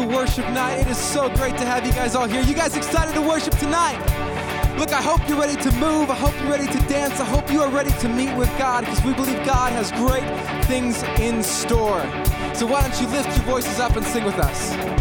to worship night. It is so great to have you guys all here. You guys excited to worship tonight? Look, I hope you're ready to move. I hope you're ready to dance. I hope you are ready to meet with God because we believe God has great things in store. So why don't you lift your voices up and sing with us?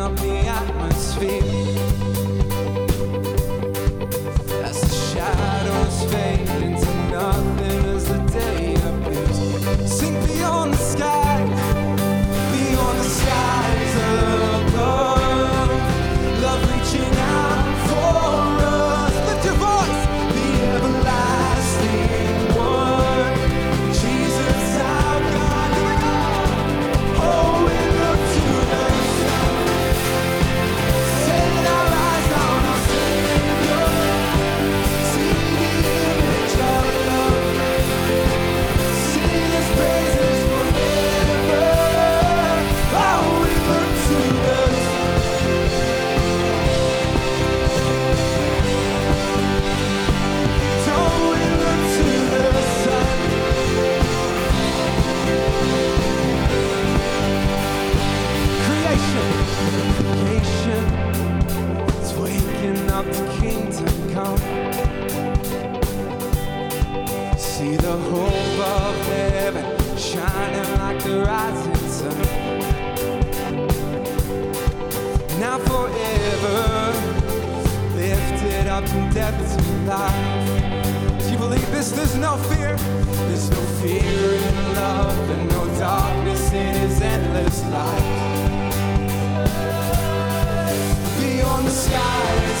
up the atmosphere. no fear. There's no fear in love and no darkness in his endless light. Beyond the skies.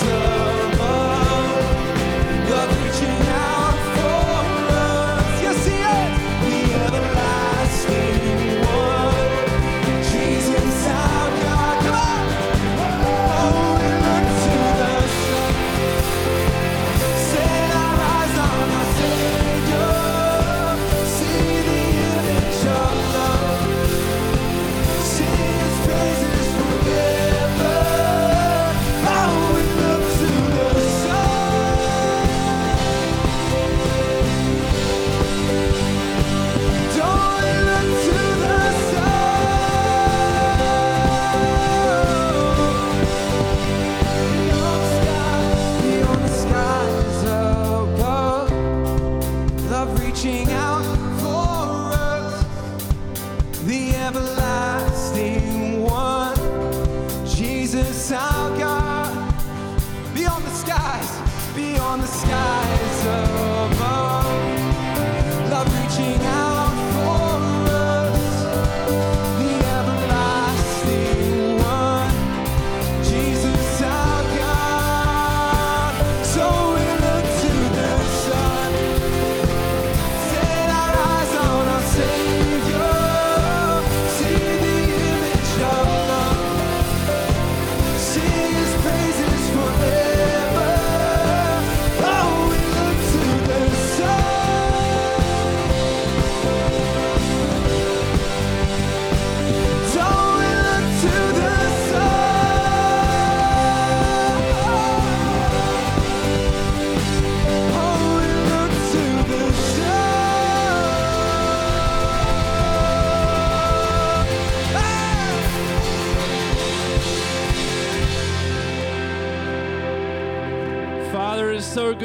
watching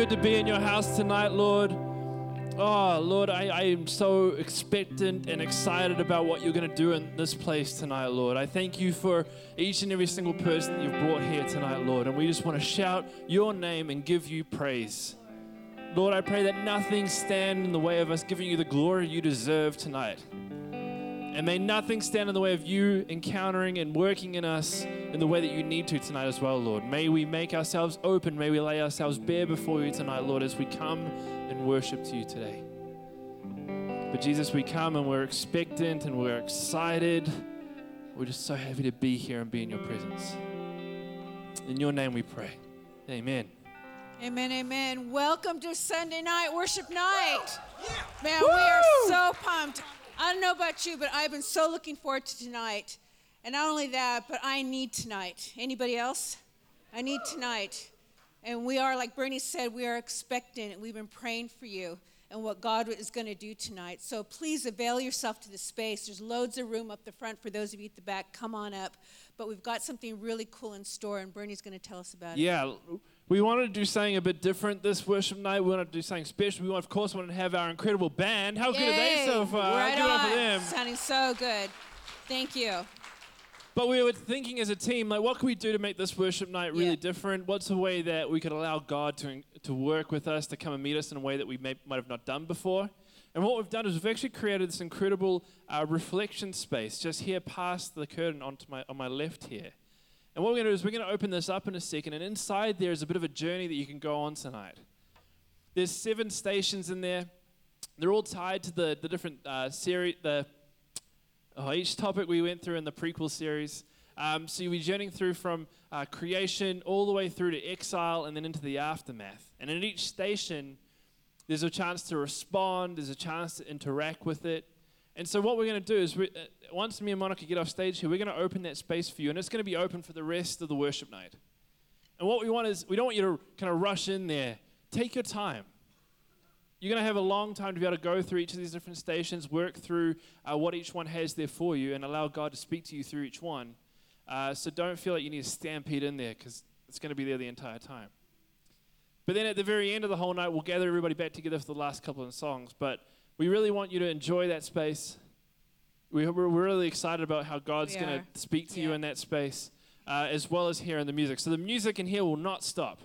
good to be in your house tonight, Lord. Oh, Lord, I, I am so expectant and excited about what you're going to do in this place tonight, Lord. I thank you for each and every single person that you've brought here tonight, Lord. And we just want to shout your name and give you praise. Lord, I pray that nothing stand in the way of us giving you the glory you deserve tonight. And may nothing stand in the way of you encountering and working in us in the way that you need to tonight as well, Lord. May we make ourselves open. May we lay ourselves bare before you tonight, Lord, as we come and worship to you today. But Jesus, we come and we're expectant and we're excited. We're just so happy to be here and be in your presence. In your name we pray. Amen. Amen, amen. Welcome to Sunday night worship night. Man, we are so pumped. I don't know about you, but I've been so looking forward to tonight. And not only that, but I need tonight. Anybody else? I need tonight. And we are, like Bernie said, we are expectant. And we've been praying for you and what God is going to do tonight. So please avail yourself to the space. There's loads of room up the front for those of you at the back. Come on up. But we've got something really cool in store, and Bernie's going to tell us about it. Yeah, we wanted to do something a bit different this worship night. We wanted to do something special. We, of course, wanted to have our incredible band. How good are they so far? Right up on. for them. Sounding so good. Thank you. But we were thinking as a team, like, what can we do to make this worship night really Yeah. different? What's a way that we could allow God to, to work with us, to come and meet us in a way that we may, might have not done before? And what we've done is we've actually created this incredible uh, reflection space just here past the curtain onto my, on my left here. And what we're going to do is we're going to open this up in a second, and inside there is a bit of a journey that you can go on tonight. There's seven stations in there. They're all tied to the, the different uh, series, the oh, each topic we went through in the prequel series. Um, so you'll be journeying through from uh, creation all the way through to exile and then into the aftermath. And in each station, there's a chance to respond, there's a chance to interact with it. And so what we're going to do is, we, uh, once me and Monica get off stage here, we're going to open that space for you, and it's going to be open for the rest of the worship night. And what we want is, we don't want you to kind of rush in there. Take your time. You're going to have a long time to be able to go through each of these different stations, work through uh, what each one has there for you, and allow God to speak to you through each one. Uh, so don't feel like you need to stampede in there because it's going to be there the entire time. But then at the very end of the whole night, we'll gather everybody back together for the last couple of songs. But we really want you to enjoy that space. We, we're really excited about how God's going to speak to you in that space, uh, as well as hearing the music. So the music in here will not stop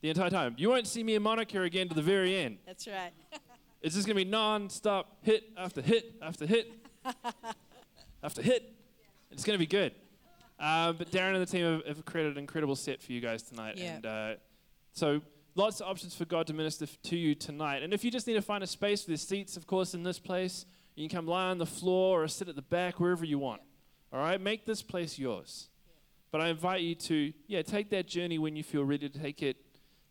the entire time. You won't see me and Monica again to the very end. That's right. It's just gonna be non-stop hit after hit after hit after hit. It's gonna be good. Uh, but Darren and the team have, have created an incredible set for you guys tonight, Yeah. and uh, so lots of options for God to minister to you tonight. And if you just need to find a space, there's seats, of course, in this place. You can come lie on the floor or sit at the back, wherever you want. All right, make this place yours. But I invite you to, yeah, take that journey when you feel ready to take it.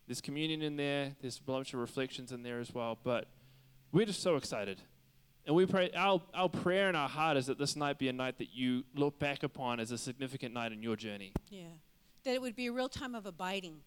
There's communion in there. There's a bunch of reflections in there as well. But we're just so excited. And we pray, our, our prayer in our heart is that this night be a night that you look back upon as a significant night in your journey. Yeah. That it would be a real time of abiding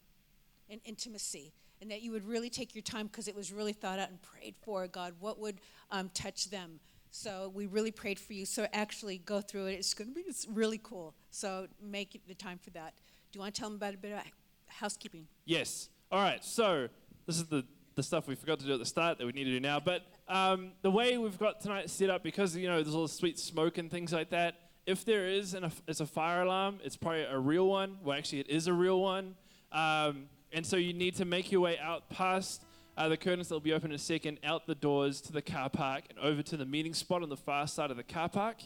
and intimacy. And that you would really take your time because it was really thought out and prayed for. God, what would um, touch them? So we really prayed for you. So actually go through it. It's going to be it's really cool. So make the time for that. Do you want to tell them about a bit about housekeeping? Yes. All right. So this is the, the stuff we forgot to do at the start that we need to do now. But um, the way we've got tonight set up, because you know there's all the sweet smoke and things like that. If there is an, it's a fire alarm, it's probably a real one. Well, actually, it is a real one. Um, and so you need to make your way out past uh, the curtains that will be open in a second, out the doors to the car park, and over to the meeting spot on the far side of the car park.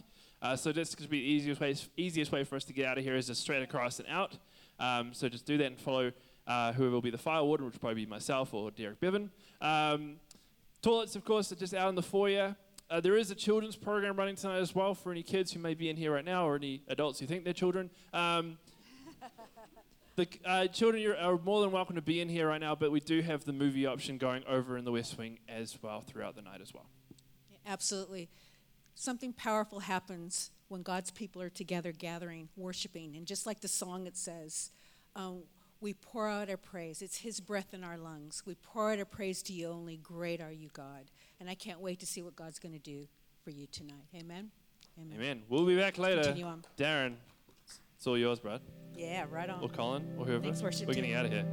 Uh, so that's going to be the easiest way, easiest way for us to get out of here is just straight across and out. Um, so just do that and follow uh, whoever will be the fire warden, which will probably be myself or Derek Bevan. Um, toilets, of course, are just out in the foyer. Uh, there is a children's program running tonight as well for any kids who may be in here right now or any adults who think they're children. Um, the uh, children you're- are more than welcome to be in here right now, but we do have the movie option going over in the West Wing as well throughout the night as well. Absolutely. Something powerful happens when God's people are together, gathering, worshiping. And just like the song it says, um, we pour out our praise. It's His breath in our lungs. We pour out our praise to you only. Great are you, God. And I can't wait to see what God's going to do for you tonight. Amen. Amen. We'll be back later. Darren, it's all yours, Brad. Yeah, right on. Or Colin, or whoever. Thanks, worship We're getting team. out of here.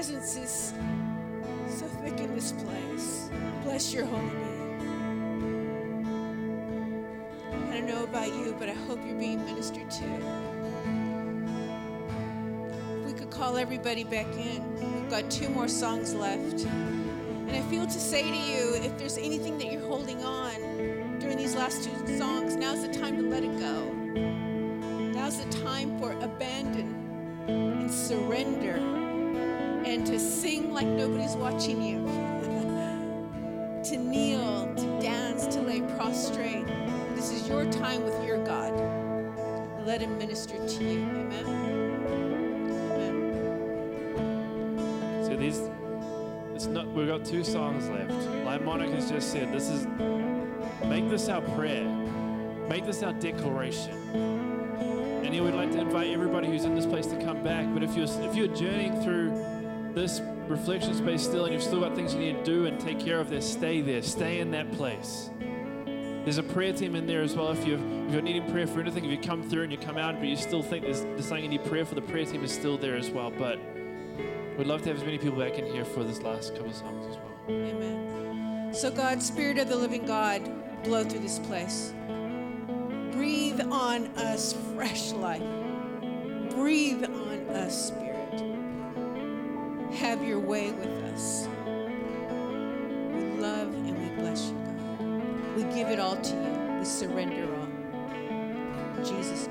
Presence is so thick in this place. Bless your holy name. I don't know about you, but I hope you're being ministered to. We could call everybody back in. We've got two more songs left. And I feel to say to you if there's anything that you're holding on during these last two songs, now's the time to let it go. Now's the time for abandon and surrender and to sing like nobody's watching you, to kneel, to dance, to lay prostrate. This is your time with your God. Let Him minister to you. Amen. Amen. So these, it's not. We've got two songs left. Like Monica's just said, this is make this our prayer, make this our declaration. And here we'd like to invite everybody who's in this place to come back. But if you're if you're journeying through this reflection space still, and you've still got things you need to do and take care of, there, stay there, stay in that place. There's a prayer team in there as well. If if you're needing prayer for anything, if you come through and you come out, but you still think there's, there's something you need prayer for, the prayer team is still there as well. But we'd love to have as many people back in here for this last couple of songs as well. Amen. So, God, Spirit of the living God, blow through this place. Breathe on us fresh life. Breathe on us, Spirit. Have your way with us. We love and we bless you, God. We give it all to you. We surrender all. In Jesus'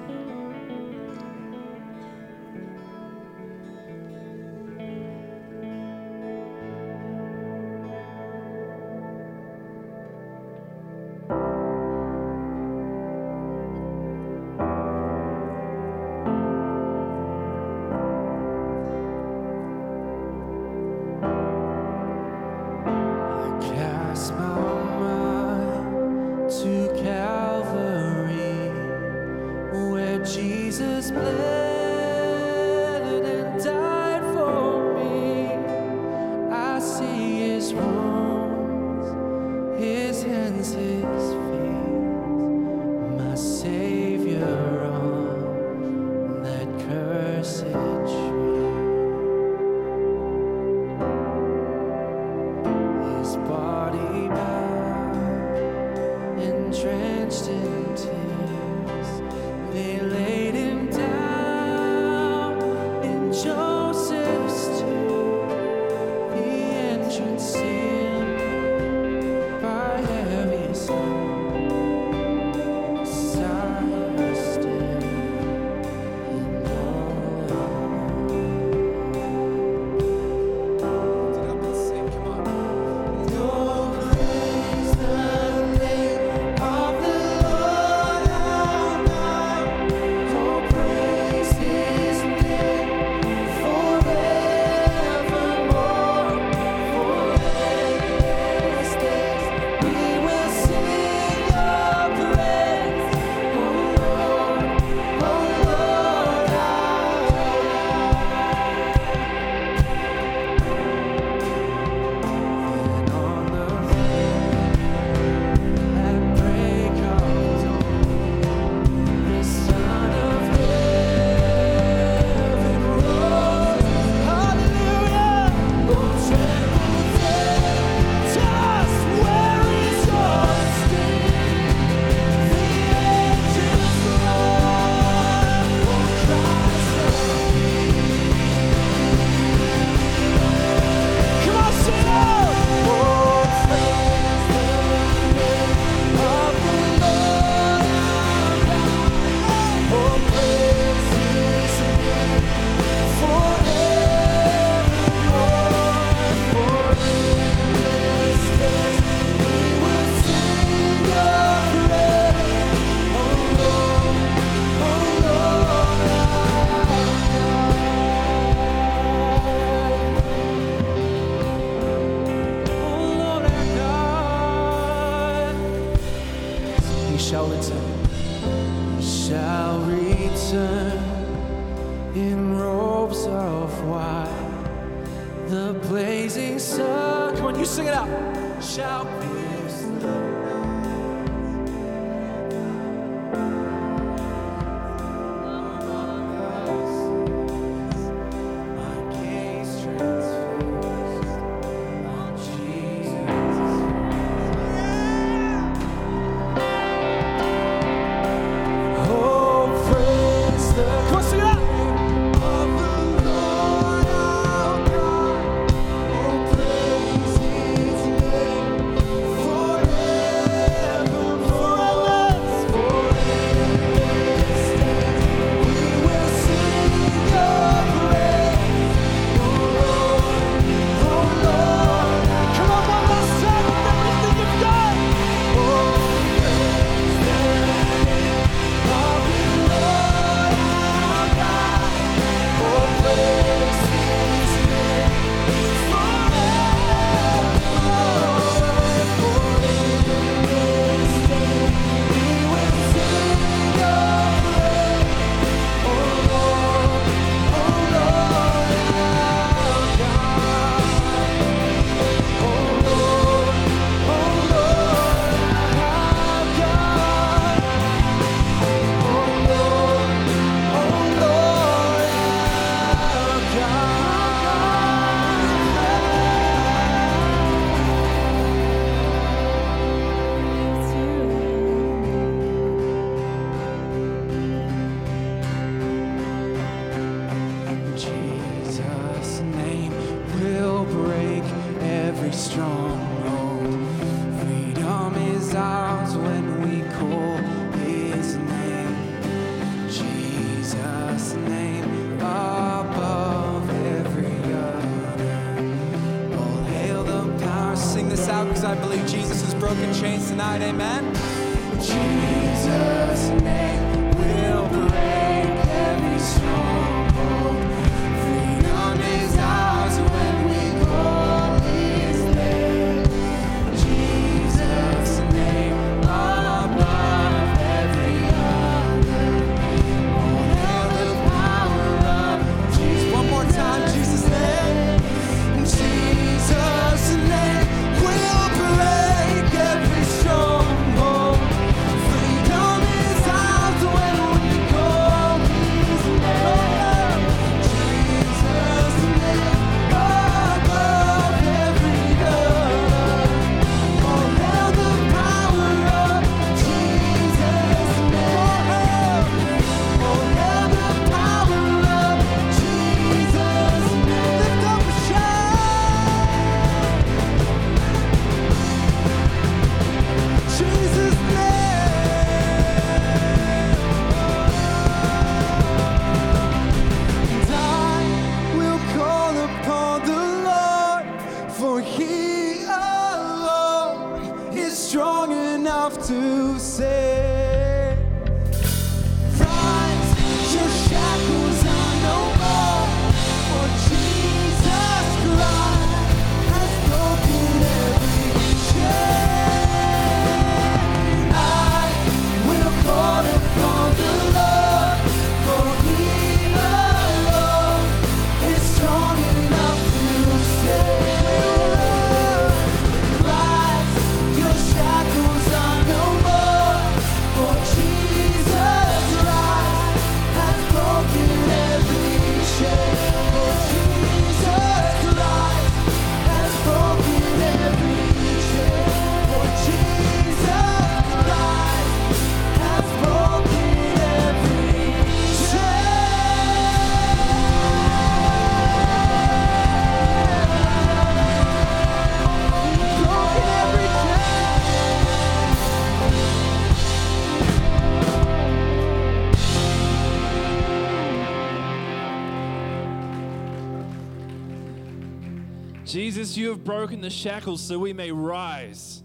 have broken the shackles so we may rise.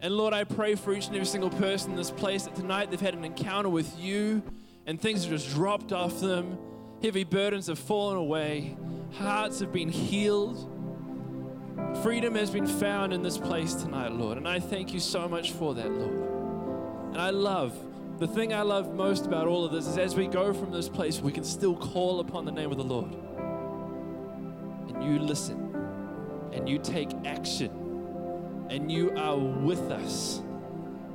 And Lord, I pray for each and every single person in this place that tonight they've had an encounter with you and things have just dropped off them. Heavy burdens have fallen away. Hearts have been healed. Freedom has been found in this place tonight, Lord. And I thank you so much for that, Lord. And I love, the thing I love most about all of this is as we go from this place, we can still call upon the name of the Lord. And you listen and you take action and you are with us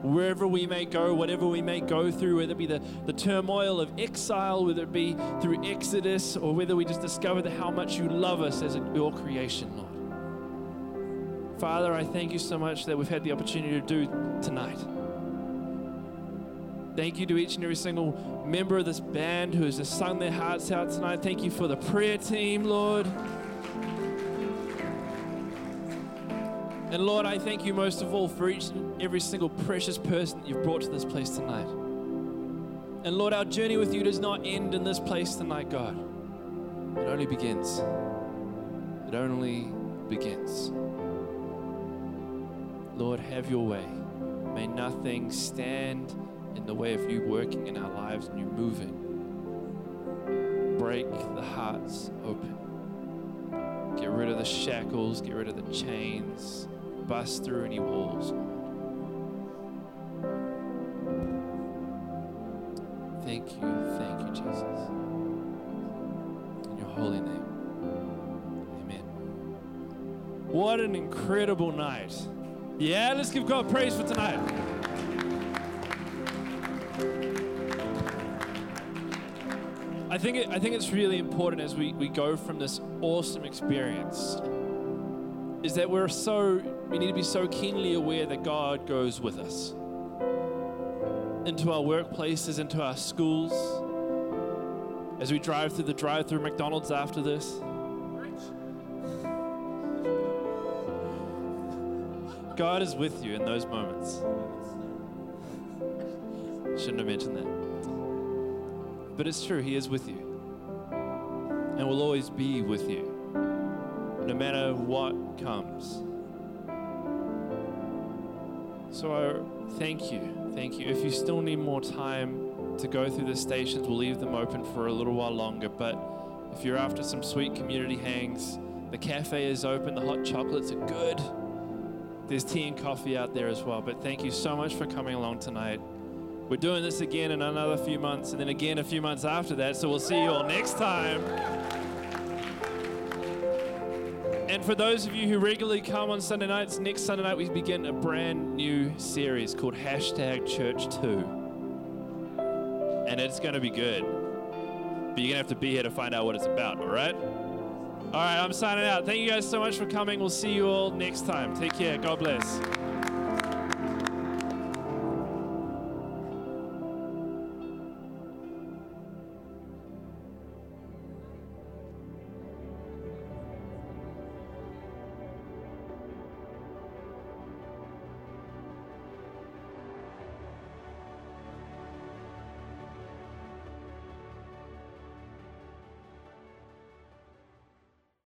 wherever we may go, whatever we may go through, whether it be the, the turmoil of exile, whether it be through Exodus, or whether we just discover that how much you love us as your creation, Lord. Father, I thank you so much that we've had the opportunity to do tonight. Thank you to each and every single member of this band who has just sung their hearts out tonight. Thank you for the prayer team, Lord. And Lord, I thank you most of all for each and every single precious person that you've brought to this place tonight. And Lord, our journey with you does not end in this place tonight, God. It only begins. It only begins. Lord, have your way. May nothing stand in the way of you working in our lives and you moving. Break the hearts open. Get rid of the shackles, get rid of the chains, bust through any walls. Thank you, thank you, Jesus. In your holy name. Amen. What an incredible night. Yeah, let's give God praise for tonight. I think it, I think it's really important as we, we go from this awesome experience is that we're so we need to be so keenly aware that God goes with us into our workplaces, into our schools, as we drive through the drive-through McDonald's after this. God is with you in those moments. Shouldn't have mentioned that. But it's true, He is with you. And will always be with you, no matter what comes. So I thank you. Thank you. If you still need more time to go through the stations, we'll leave them open for a little while longer. But if you're after some sweet community hangs, the cafe is open, the hot chocolates are good. There's tea and coffee out there as well. But thank you so much for coming along tonight. We're doing this again in another few months, and then again a few months after that. So we'll see you all next time. And for those of you who regularly come on Sunday nights, next Sunday night we begin a brand new series called Hashtag Church 2. And it's going to be good. But you're going to have to be here to find out what it's about, all right? All right, I'm signing out. Thank you guys so much for coming. We'll see you all next time. Take care. God bless.